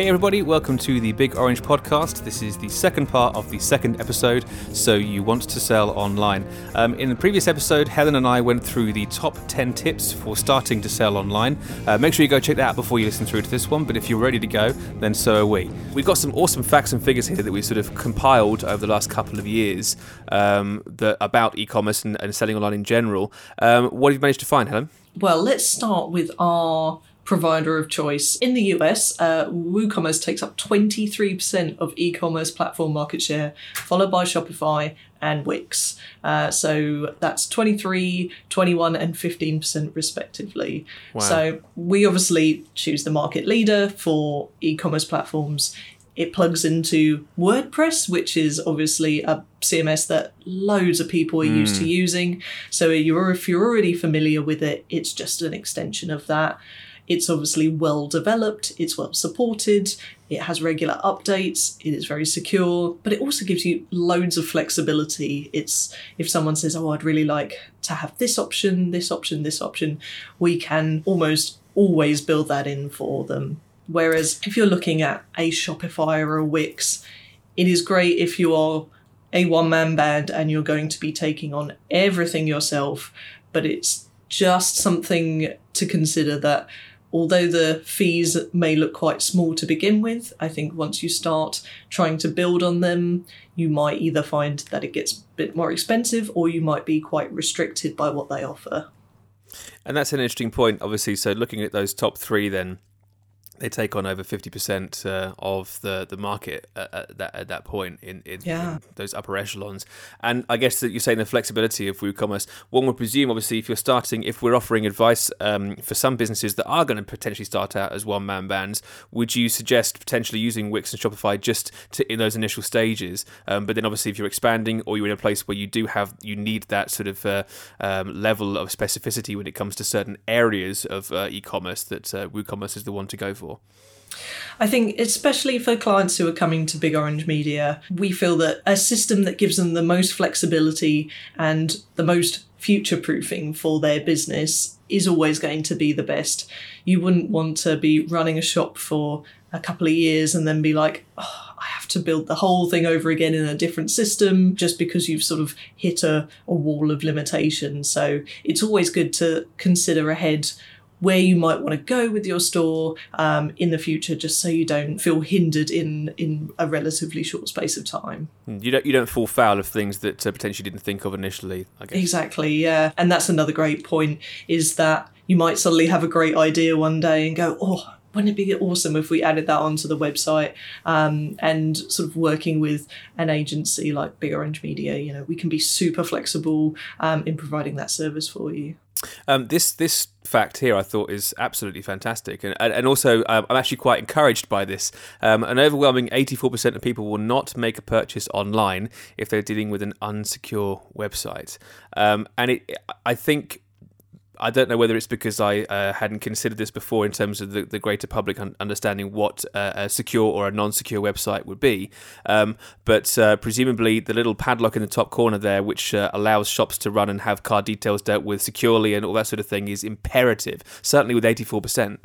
Hey, everybody, welcome to the Big Orange podcast. This is the second part of the second episode, So You Want to Sell Online. Um, in the previous episode, Helen and I went through the top 10 tips for starting to sell online. Uh, make sure you go check that out before you listen through to this one, but if you're ready to go, then so are we. We've got some awesome facts and figures here that we sort of compiled over the last couple of years um, that, about e commerce and, and, selling online in general. Um, what have you managed to find, Helen? Well, let's start with our provider of choice. In the US, uh, WooCommerce takes up 23% of e commerce platform market share, followed by Shopify and Wix. Uh, so that's 23, 21, and 15% respectively. Wow. So we obviously choose the market leader for e commerce platforms. It plugs into WordPress, which is obviously a CMS that loads of people are mm. used to hmm. using. So you're, if you're already familiar with it, it's just an extension of that. It's obviously well developed, it's well supported, it has regular updates, it is very secure, but it also gives you loads of flexibility. It's if someone says, Oh, I'd really like to have this option, this option, this option, we can almost always build that in for them. Whereas if you're looking at a Shopify or a Wix, it is great if you are a one man band and you're going to be taking on everything yourself, but it's just something to consider that although the fees may look quite small to begin with, I think once you start trying to build on them, you might either find that it gets a bit more expensive or you might be quite restricted by what they offer. And that's an interesting point, obviously. So, looking at those top three, then they take on over 50% uh, of the, the market at, at, that, at that point in, in, yeah. in, those upper echelons. And I guess that you're saying the flexibility of WooCommerce, one would presume, obviously, if you're starting, if we're offering advice um, for some businesses that are going to potentially start out as one man bands, would you suggest potentially using Wix and Shopify just to, in those initial stages? Um, but then obviously, if you're expanding or you're in a place where you do have, you need that sort of uh, um, level of specificity when it comes to certain areas of uh, e commerce, that uh, WooCommerce is the one to go for. I think, especially for clients who are coming to Big Orange Media, we feel that a system that gives them the most flexibility and the most future proofing for their business is always going to be the best. You wouldn't want to be running a shop for a couple of years and then be like, oh, I have to build the whole thing over again in a different system just because you've sort of hit a, a wall of limitation. So it's always good to consider ahead where you might want to go with your store um, in the future, just so you don't feel hindered in in a relatively short space of time. Hmm, you don't you don't fall foul of things that uh, potentially didn't think of initially. I guess exactly, yeah, and that's another great point is that you might suddenly have a great idea one day and go, oh wouldn't it be awesome if we added that onto the website um, and sort of working with an agency like Big Orange Media, you know, we can be super flexible um, in providing that service for you. Um, this this fact here I thought is absolutely fantastic, and and also um, I'm actually quite encouraged by this. Um, an overwhelming 84% of people will not make a purchase online if they're dealing with an unsecure website, um, and it I think I don't know whether it's because I uh, hadn't considered this before in terms of the, the greater public un- understanding what uh, a secure or a non secure website would be. Um, but uh, presumably, the little padlock in the top corner there, which uh, allows shops to run and have card details dealt with securely and all that sort of thing, is imperative, certainly with 84%.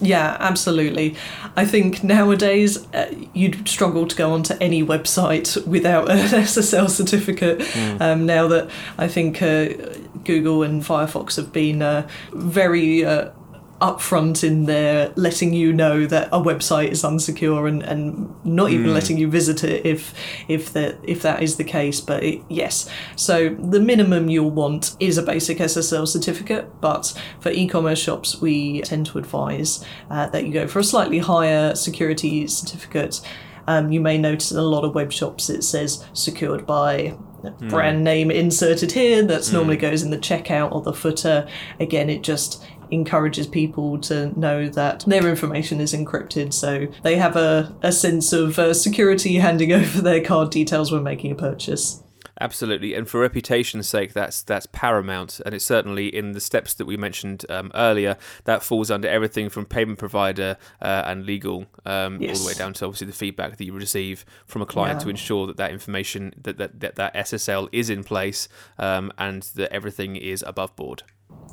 Yeah, absolutely. I think nowadays uh, you'd struggle to go onto any website without an SSL certificate. Mm. Um, now that I think uh, Google and Firefox have been uh, very uh, upfront in there letting you know that a website is unsecure and, and not even mm. letting you visit it if if that if that is the case but it, yes so the minimum you'll want is a basic SSL certificate but for e-commerce shops we tend to advise uh, that you go for a slightly higher security certificate um, you may notice in a lot of web shops it says secured by mm. brand name inserted here that's mm. normally goes in the checkout or the footer again it just encourages people to know that their information is encrypted so they have a, a sense of uh, security handing over their card details when making a purchase. Absolutely, and for reputation's sake, that's that's paramount, and it's certainly in the steps that we mentioned um, earlier. That falls under everything from payment provider uh, and legal, um, yes. all the way down to obviously the feedback that you receive from a client yeah. to ensure that that information that that, that, that SSL is in place um, and that everything is above board.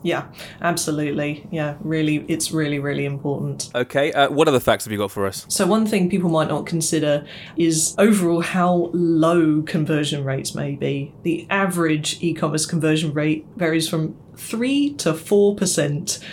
Yeah, absolutely. Yeah, really, it's really, really important. Okay, uh, what other facts have you got for us? So, one thing people might not consider is overall how low conversion rates may be. The average e commerce conversion rate varies from 3 to 4%.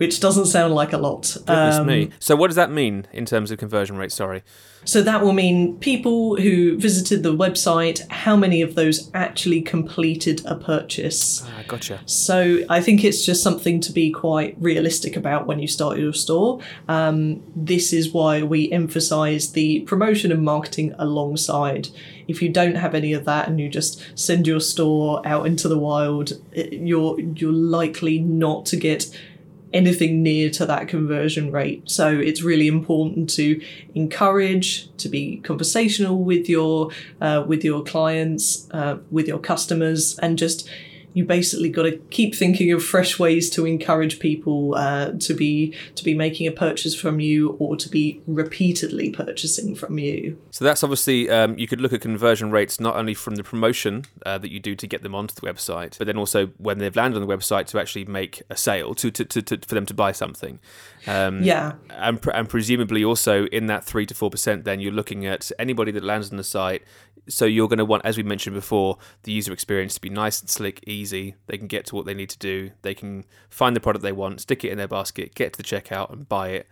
Which doesn't sound like a lot. Goodness um, me. So, what does that mean in terms of conversion rate? Sorry. So that will mean people who visited the website, how many of those actually completed a purchase. Ah, gotcha. So I think it's just something to be quite realistic about when you start your store. Um, this is why we emphasize the promotion and marketing alongside. If you don't have any of that and you just send your store out into the wild, you're you're likely not to get anything near to that conversion rate. So it's really important to encourage, to be conversational with your uh, with your clients, uh, with your customers, and just you basically got to keep thinking of fresh ways to encourage people uh, to be to be making a purchase from you or to be repeatedly purchasing from you. So that's obviously um, you could look at conversion rates not only from the promotion uh, that you do to get them onto the website, but then also when they've landed on the website to actually make a sale to, to, to, to for them to buy something. Um, yeah, and, and presumably also in that three to four percent, then you're looking at anybody that lands on the site so you're going to want, as we mentioned before, the user experience to be nice and slick, easy. They can get to what they need to do. They can find the product they want, stick it in their basket, get to the checkout, and buy it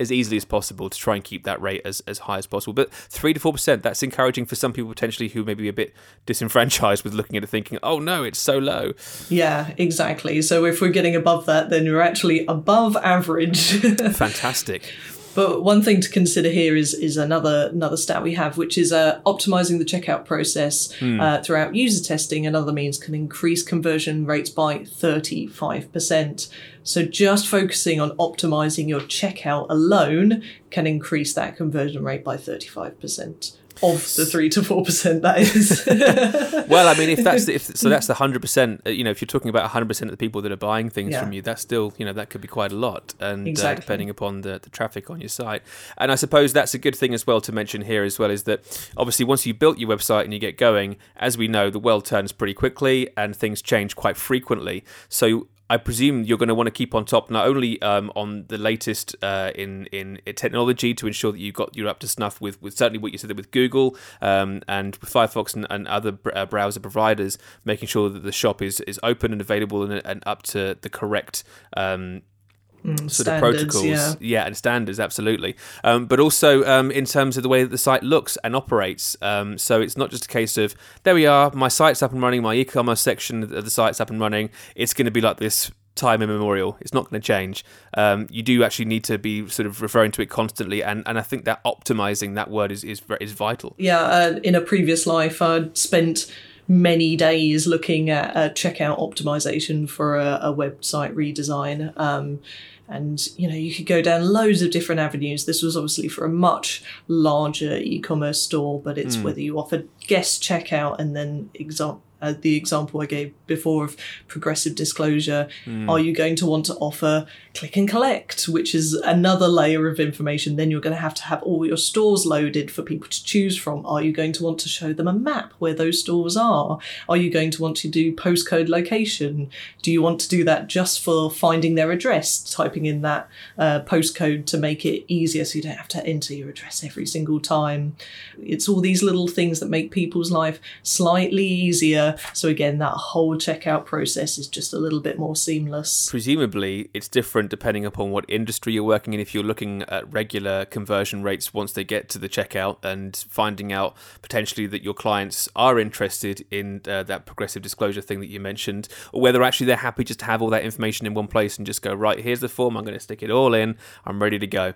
as easily as possible to try and keep that rate as, as high as possible. But three to four percent, that's encouraging for some people potentially who may be a bit disenfranchised with looking at it thinking, oh no, it's so low. Yeah, exactly. So if we're getting above that, then we're actually above average. Fantastic. But one thing to consider here is is another another stat we have, which is uh, optimizing the checkout process mm. uh, throughout user testing and other means can increase conversion rates by thirty five percent. So just focusing on optimizing your checkout alone can increase that conversion rate by thirty five percent of the three to four percent that is. well, I mean, if that's the, if so, that's the hundred percent. Uh, you know, if you're talking about hundred percent of the people that are buying things yeah. from you, that's still you know that could be quite a lot, and uh, exactly. uh, depending upon the, the traffic on your site. And I suppose that's a good thing as well to mention here as well is that obviously once you built your website and you get going, as we know, the world turns pretty quickly and things change quite frequently. So I presume you're going to want to keep on top not only um, on the latest uh, in, in technology to ensure that you got you're up to snuff with, with certainly what you said with Google um, and with Firefox and, and other uh, browser providers, making sure that the shop is, is open and available and, and up to the correct um, Mm, sort of protocols, yeah. yeah, and standards, absolutely. Um, but also um, in terms of the way that the site looks and operates. Um, so it's not just a case of there we are, my site's up and running, my e-commerce section of the site's up and running. It's going to be like this time immemorial. It's not going to change. Um, you do actually need to be sort of referring to it constantly, and, and I think that optimizing that word is is, is vital. Yeah, uh, in a previous life, I'd spent many days looking at a checkout optimization for a, a website redesign. Um, and you know you could go down loads of different avenues this was obviously for a much larger e-commerce store but it's mm. whether you offer guest checkout and then example uh, the example I gave before of progressive disclosure. Mm. Are you going to want to offer click and collect, which is another layer of information? Then you're going to have to have all your stores loaded for people to choose from. Are you going to want to show them a map where those stores are? Are you going to want to do postcode location? Do you want to do that just for finding their address, typing in that uh, postcode to make it easier so you don't have to enter your address every single time? It's all these little things that make people's life slightly easier so again, that whole checkout process is just a little bit more seamless. Presumably, it's different depending upon what industry you're working in. If you're looking at regular conversion rates once they get to the checkout and finding out potentially that your clients are interested in uh, that progressive disclosure thing that you mentioned, or whether actually they're happy just to have all that information in one place and just go, right, here's the form, I'm going to stick it all in, I'm ready to go.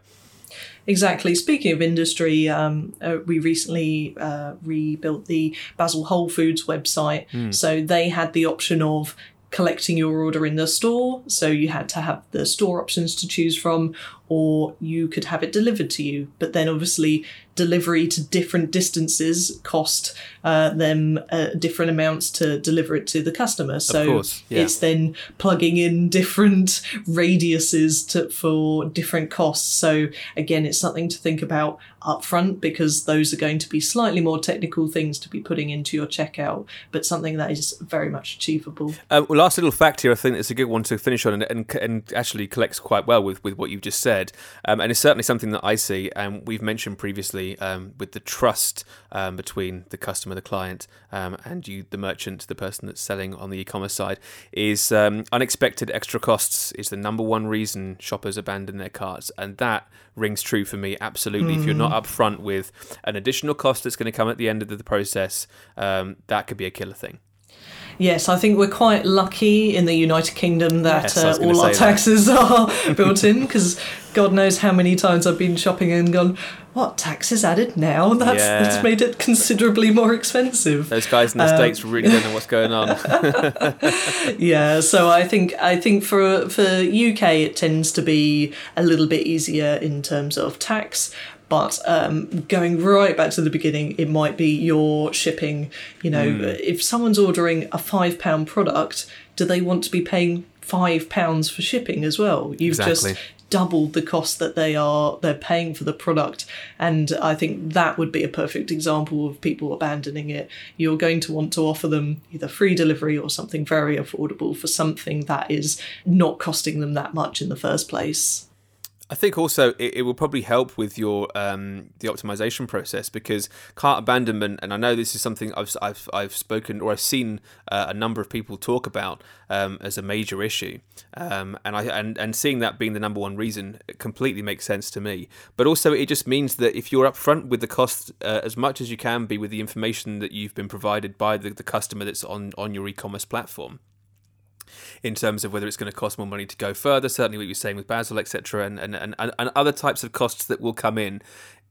Exactly. Speaking of industry, um, uh, we recently uh, rebuilt the Basil Whole Foods website. Mm. So they had the option of collecting your order in the store. So you had to have the store options to choose from, or you could have it delivered to you. But then obviously delivery to different distances cost uh, them uh, different amounts to deliver it to the customer. So course, yeah. it's then plugging in different radiuses to, for different costs. So again, it's something to think about upfront because those are going to be slightly more technical things to be putting into your checkout, but something that is very much achievable. Uh, well, last little fact here, I think it's a good one to finish on and, and, and actually collects quite well with, with what you've just said. Um, and it's certainly something that I see, and we've mentioned previously um, with the trust um, between the customer, the client, um, and you, the merchant, the person that's selling on the e-commerce side, is unexpected extra costs is the number one reason shoppers abandon their carts, and that rings true for me absolutely. Mm. If you're not hmm. upfront with an additional cost that's going to come at the end of the process, um, that could be a killer thing. Yes, I think we're quite lucky in the United Kingdom that yes, uh, all our taxes that. are built in because God knows how many times I've been shopping and gone, what taxes added now? That's, yeah. that's made it considerably more expensive. Those guys in the um, states really don't know what's going on. yeah, so I think I think for for UK it tends to be a little bit easier in terms of tax. But um, going right back to the beginning, it might be your shipping. You know, mm. if someone's ordering a five pound product, do they want to be paying five pounds for shipping as well? You've exactly. just doubled the cost that they are they're paying for the product and i think that would be a perfect example of people abandoning it you're going to want to offer them either free delivery or something very affordable for something that is not costing them that much in the first place I think also it, it, will probably help with your um, the optimization process because cart abandonment, and I know this is something I've I've, I've spoken or I've seen uh, a number of people talk about um, as a major issue, um, and I and, and seeing that being the number one reason completely makes sense to me. But also, it just means that if you're upfront with the cost uh, as much as you can be with the information that you've been provided by the, the customer that's on on your e-commerce platform in terms of whether it's going to cost more money to go further. Certainly, what you're saying with Basil, etc., and, and, and, and other types of costs that will come in.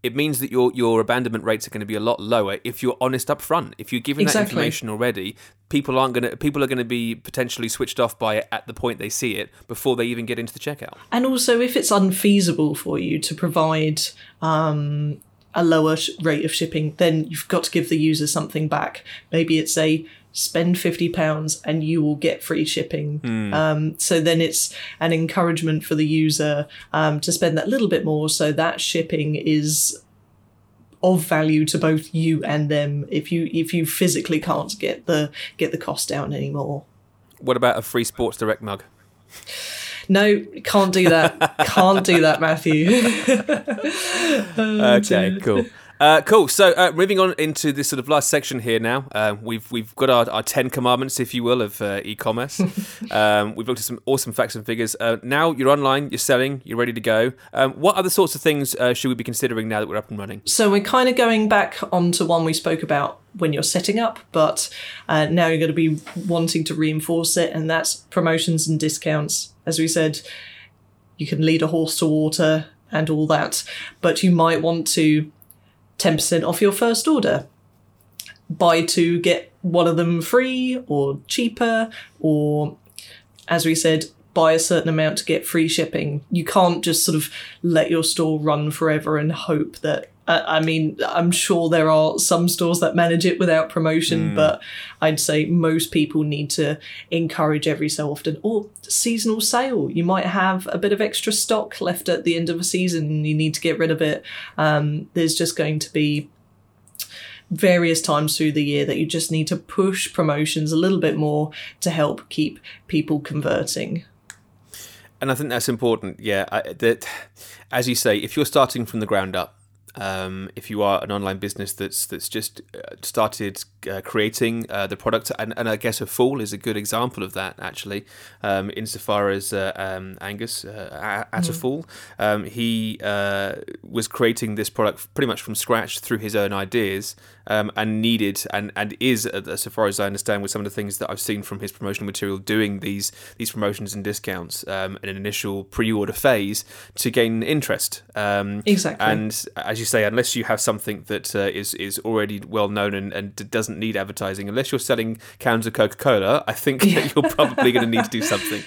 It means that your your abandonment rates are going to be a lot lower if you're honest up front. If you're giving exactly. that information already, people aren't going to people are going to be potentially switched off by it at the point they see it before they even get into the checkout. And also, if it's unfeasible for you to provide um, a lower rate of shipping, then you've got to give the user something back. Maybe it's a spend fifty pounds and you will get free shipping. Mm. Um, so then it's an encouragement for the user um, to spend that little bit more. So that shipping is of value to both you and them. If you if you physically can't get the get the cost down anymore. What about a free Sports Direct mug? No, can't do that. can't do that, Matthew. oh, okay, cool. Uh, cool. So uh, moving on into this sort of last section here now, uh, we've we've got our, our ten commandments, if you will, of uh, e-commerce. um, we've looked at some awesome facts and figures. Uh, now you're online, you're selling, you're ready to go. Um, what other sorts of things uh, should we be considering now that we're up and running? So we're kind of going back onto one we spoke about when you're setting up, but now you're going to be wanting to reinforce it, and that's promotions and discounts. As we said, you can lead a horse to water and all that, but you might want to 10% off your first order. Buy two, get one of them free or cheaper, or as we said, buy a certain amount to get free shipping. You can't just sort of let your store run forever and hope that I mean, I'm sure there are some stores that manage it without promotion, mm. but I'd say most people need to encourage every so often. Or seasonal sale. You might have a bit of extra stock left at the end of a season and you need to get rid of it. Um, there's just going to be various times through the year that you just need to push promotions a little bit more to help keep people converting. And I think that's important. Yeah, I, that as you say, if you're starting from the ground up, um, if you are an online business that's that's just uh, started uh, creating uh, the product, and, and I guess a fool is a good example of that actually, um, insofar as uh, um, Angus uh, at mm. a fool, um, he uh, was creating this product pretty much from scratch through his own ideas, um, and needed and and is, so far as I understand, with some of the things that I've seen from his promotional material, doing these these promotions and discounts um, in an initial pre-order phase to gain interest. exactly, and as you say, unless you have something that uh, is is already well known and, and doesn't need advertising, unless you're selling cans of Coca Cola, I think yeah. that you're probably going to need to do something.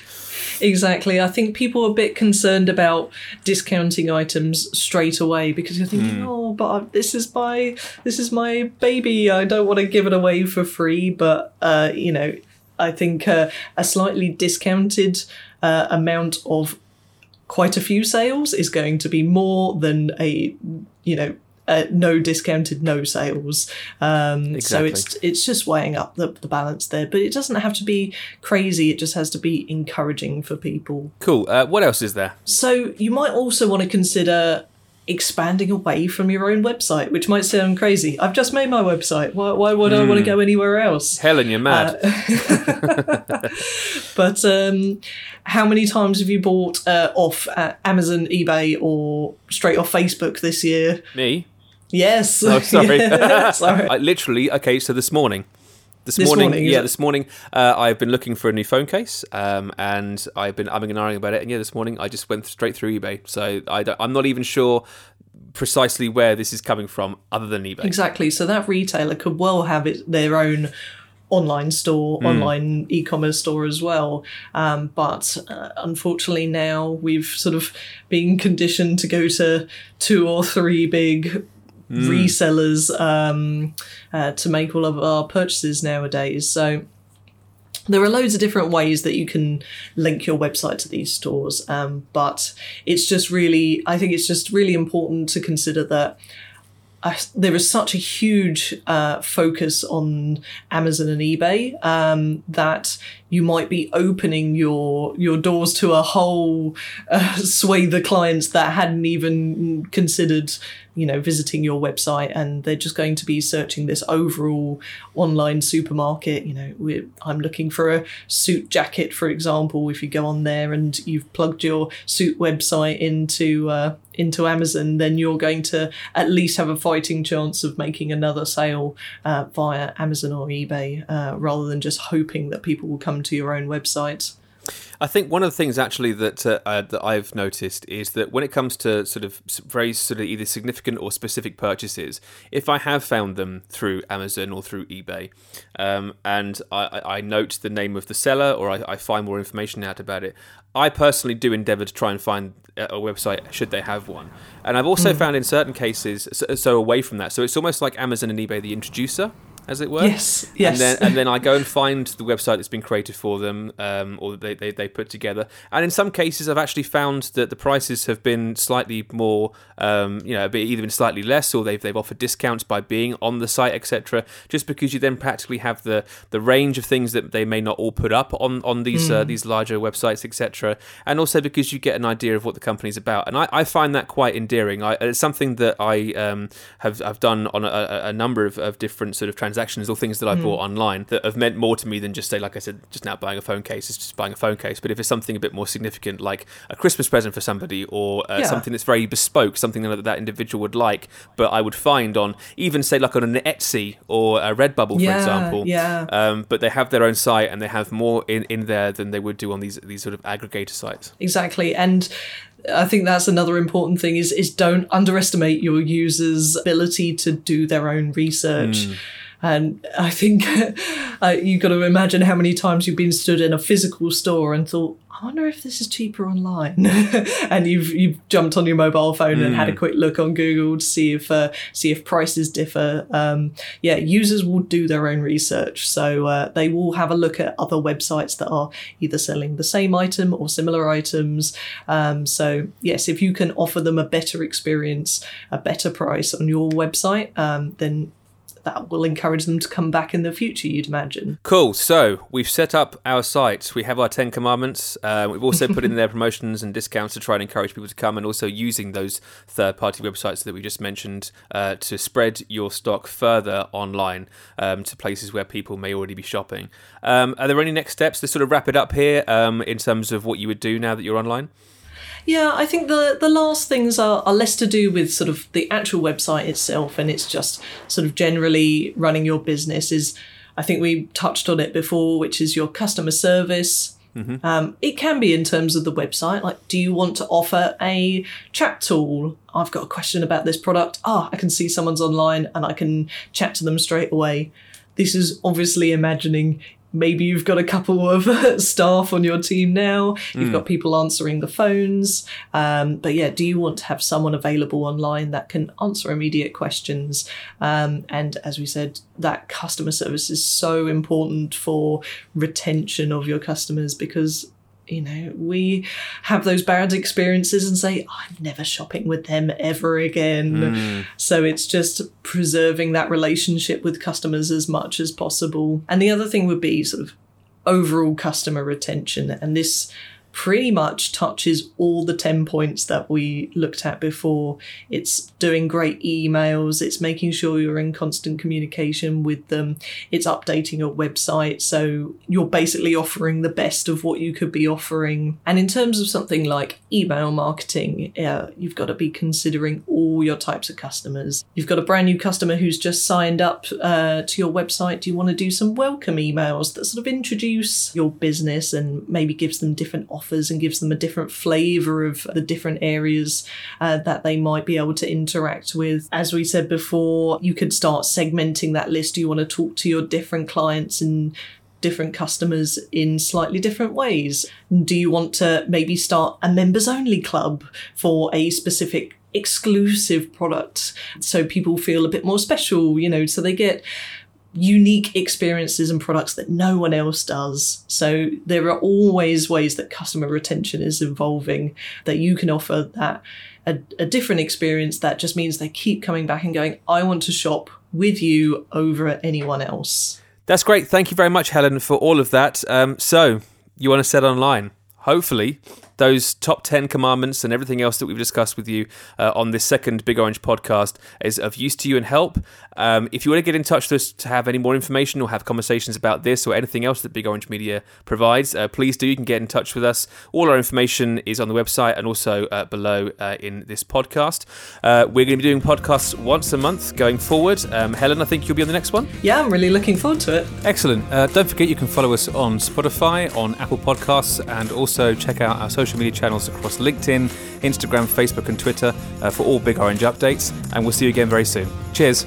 Exactly. I think people are a bit concerned about discounting items straight away because you're thinking, mm. oh, but this is my this is my baby. I don't want to give it away for free. But uh, you know, I think uh, a slightly discounted uh, amount of quite a few sales is going to be more than a you know uh, no discounted, no sales. Um, exactly. So it's it's just weighing up the, the balance there, but it doesn't have to be crazy. It just has to be encouraging for people. Cool. Uh, what else is there? So you might also want to consider expanding away from your own website, which might sound crazy. I've just made my website. Why, why would mm. I want to hmm. go anywhere else? Helen, you're mad. Uh, but um, how many times have you bought uh, off Amazon, eBay, or straight off Facebook this year? Me. Yes. Oh, sorry. sorry. I, literally, okay, so this morning. This, this morning, morning yeah, this morning uh, I've been looking for a new phone case, um, and I've been umming and ahhing about it. And yeah, this morning I just went straight through eBay. So I am not even sure precisely where this is coming from, other than eBay. Exactly. So that retailer could well have it, their own online store, mm. online e-commerce store as well. Um, but uh, unfortunately, now we've sort of been conditioned to go to two or three big mm. resellers um, uh, to make all of our purchases nowadays. So there are loads of different ways that you can link your website to these stores, um, but it's just really, I think it's just really important to consider that uh, there is such a huge uh, focus on Amazon and eBay um, that you might be opening your your doors to a whole uh, swathe of clients that hadn't even considered you know visiting your website and they're just going to be searching this overall online supermarket. You know i'm looking for a suit jacket for example. If you go on there and you've plugged your suit website into uh, into amazon then you're going to at least have a fighting chance of making another sale uh, via amazon or ebay uh, rather than just hoping that people will come to your own website I think one of the things actually that uh, uh, that I've noticed is that when it comes to sort of very sort of either significant or specific purchases, if I have found them through Amazon or through eBay, um, and I, I, note the name of the seller or I, I, find more information out about it, I personally do endeavour to try and find a website should they have one. And I've also mm. found in certain cases, so, so away from that, so it's almost like Amazon and eBay the introducer as it were. Yes, yes. And then, and then I go and find the website that's been created for them, um, or they, they, they put together. And in some cases, I've actually found that the prices have been slightly more, um, you know, either been slightly less, or they've they've offered discounts by being on the site, etc. Just because you then practically have the the range of things that they may not all put up on on these mm. uh, these larger websites, etc. And also because you get an idea of what the company's about. And I, I find that quite endearing. I, it's something that I um, have have done on a, a number of, of different sort of transactions transactions or things that I mm. bought online that have meant more to me than just say, like I said, just now buying a phone case. It's just buying a phone case. But if it's something a bit more significant, like a Christmas present for somebody, or uh, yeah. something that's very bespoke, something that that individual would like, but I would find on even say like on an Etsy or a Redbubble, yeah, for example. Yeah. Um, but they have their own site and they have more in, in there than they would do on these these sort of aggregator sites. Exactly, and I think that's another important thing is is don't underestimate your users' ability to do their own research. Mm. And I think uh, you've got to imagine how many times you've been stood in a physical store and thought, I wonder if this is cheaper online. and you've you've jumped on your mobile phone mm. and had a hmm. quick look on Google to see if uh, see if prices differ. Um, yeah, users will do their own research, so uh, they will have a look at other websites that are either selling the same item or similar items. Um, so yes, if you can offer them a better experience, a better price on your website, um, then that will encourage them to come back in the future, you'd imagine. Cool. So we've set up our site. We have our 10 commandments. Uh, we've also put in their promotions and discounts to try and encourage people to come and also using those third party websites that we just mentioned uh, to spread your stock further online um, to places where people may already be shopping. Um, are there any next steps to sort of wrap it up here um, in terms of what you would do now that you're online? Yeah, I think the the last things are, are less to do with sort of the actual website itself, and it's just sort of generally running your business. Is I think we touched on it before, which is your customer service. Mm-hmm. Um, it can be in terms of the website. Like, do you want to offer a chat tool? I've got a question about this product. Ah, I can see someone's online and I can chat to them straight away. This is obviously imagining maybe you've got a couple of staff on your team now. You've mm. got people answering the phones. Um, but yeah do you want to have someone available online that can answer immediate questions? Um, and as we said that customer service is so important for retention of your customers because you know, we have those bad experiences and say, I'm never shopping with them ever again. Mm. So it's just preserving that relationship with customers as much as possible. And the other thing would be sort of overall customer retention. And this pretty much touches all the 10 points that we looked at before. It's doing great emails, it's making sure you're in constant communication with them, it's updating your website. So you're basically offering the best of what you could be offering. And in terms of something like email marketing, uh, you've got to be considering all your types of customers. You've got a brand new customer who's just signed up uh, to your website. Do you want to do some welcome emails that sort of introduce your business and maybe gives them different offers? Offers and gives them a different flavour of the different areas uh, that they might be able to interact with. As we said before, you could start segmenting that list. Do you want to talk to your different clients and different customers in slightly different ways? Do you want to maybe start a members only club for a specific exclusive product so people feel a bit more special, you know, so they get unique experiences and products that no one else does. So there are always ways that customer retention is evolving that you can offer that a, a, different experience that just means they keep coming back and going, I want to shop with you over anyone else. That's great. Thank you very much, Helen, for all of that. Um, so you want to set online. Hopefully, those top 10 commandments and everything else that we've discussed with you uh, on this second Big Orange podcast is of use to you and help. Um, if you want to get in touch with us to have any more information or have conversations about this or anything else that Big Orange Media provides, uh, please do. You can get in touch with us. All our information is on the website and also uh, below uh, in this podcast. Uh, we're going to be doing podcasts once a month going forward. Um, Helen, I think you'll be on the next one. Yeah, I'm really looking forward to it. Excellent. Uh, don't forget you can follow us on Spotify, on Apple Podcasts, and also check out our social social media channels across LinkedIn, Instagram, Facebook, and Twitter uh, for all Big Orange updates. And we'll see you again very soon. Cheers.